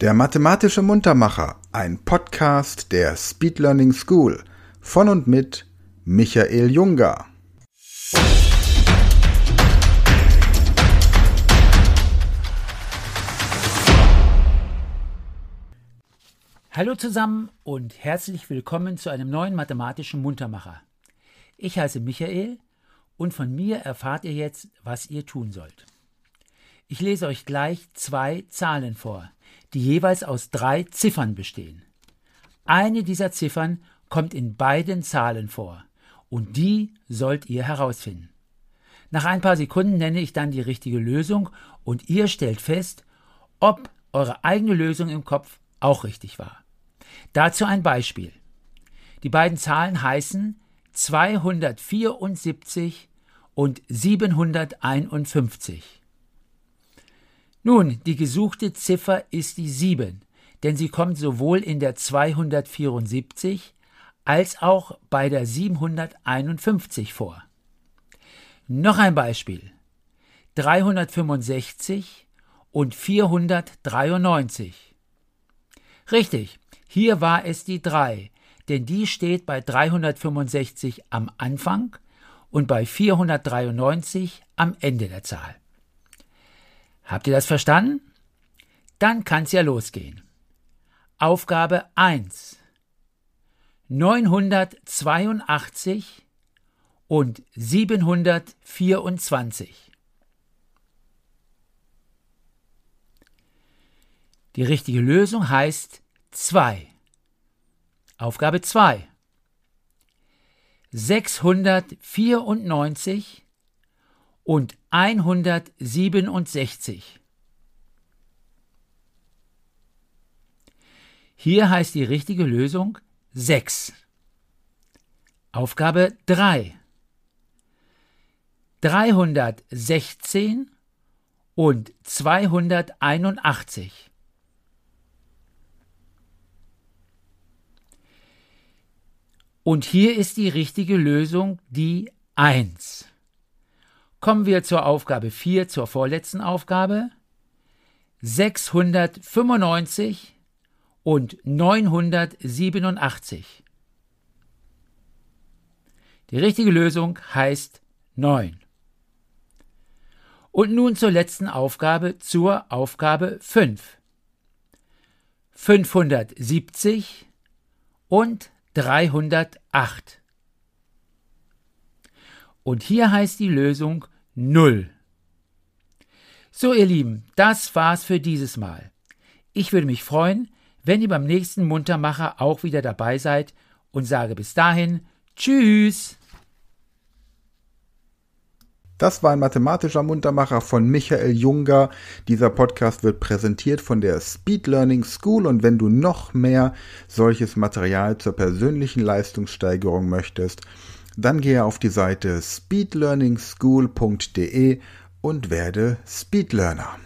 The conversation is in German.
Der mathematische Muntermacher, ein Podcast der Speed Learning School von und mit Michael Junger. Hallo zusammen und herzlich willkommen zu einem neuen mathematischen Muntermacher. Ich heiße Michael und von mir erfahrt ihr jetzt, was ihr tun sollt. Ich lese euch gleich zwei Zahlen vor, die jeweils aus drei Ziffern bestehen. Eine dieser Ziffern kommt in beiden Zahlen vor und die sollt ihr herausfinden. Nach ein paar Sekunden nenne ich dann die richtige Lösung und ihr stellt fest, ob eure eigene Lösung im Kopf auch richtig war. Dazu ein Beispiel. Die beiden Zahlen heißen 274 und 751. Nun, die gesuchte Ziffer ist die 7, denn sie kommt sowohl in der 274 als auch bei der 751 vor. Noch ein Beispiel. 365 und 493. Richtig, hier war es die 3, denn die steht bei 365 am Anfang und bei 493 am Ende der Zahl. Habt ihr das verstanden? Dann kann's ja losgehen. Aufgabe 1. 982 und 724. Die richtige Lösung heißt 2. Aufgabe 2. 694 und 167. Hier heißt die richtige Lösung 6. Aufgabe 3. 316 und 281. Und hier ist die richtige Lösung die 1. Kommen wir zur Aufgabe 4, zur vorletzten Aufgabe. 695 und 987. Die richtige Lösung heißt 9. Und nun zur letzten Aufgabe, zur Aufgabe 5. 570 und 308. Und hier heißt die Lösung 0. So, ihr Lieben, das war's für dieses Mal. Ich würde mich freuen, wenn ihr beim nächsten Muntermacher auch wieder dabei seid und sage bis dahin Tschüss. Das war ein mathematischer Muntermacher von Michael Junger. Dieser Podcast wird präsentiert von der Speed Learning School und wenn du noch mehr solches Material zur persönlichen Leistungssteigerung möchtest, dann gehe auf die Seite speedlearningschool.de und werde Speedlearner.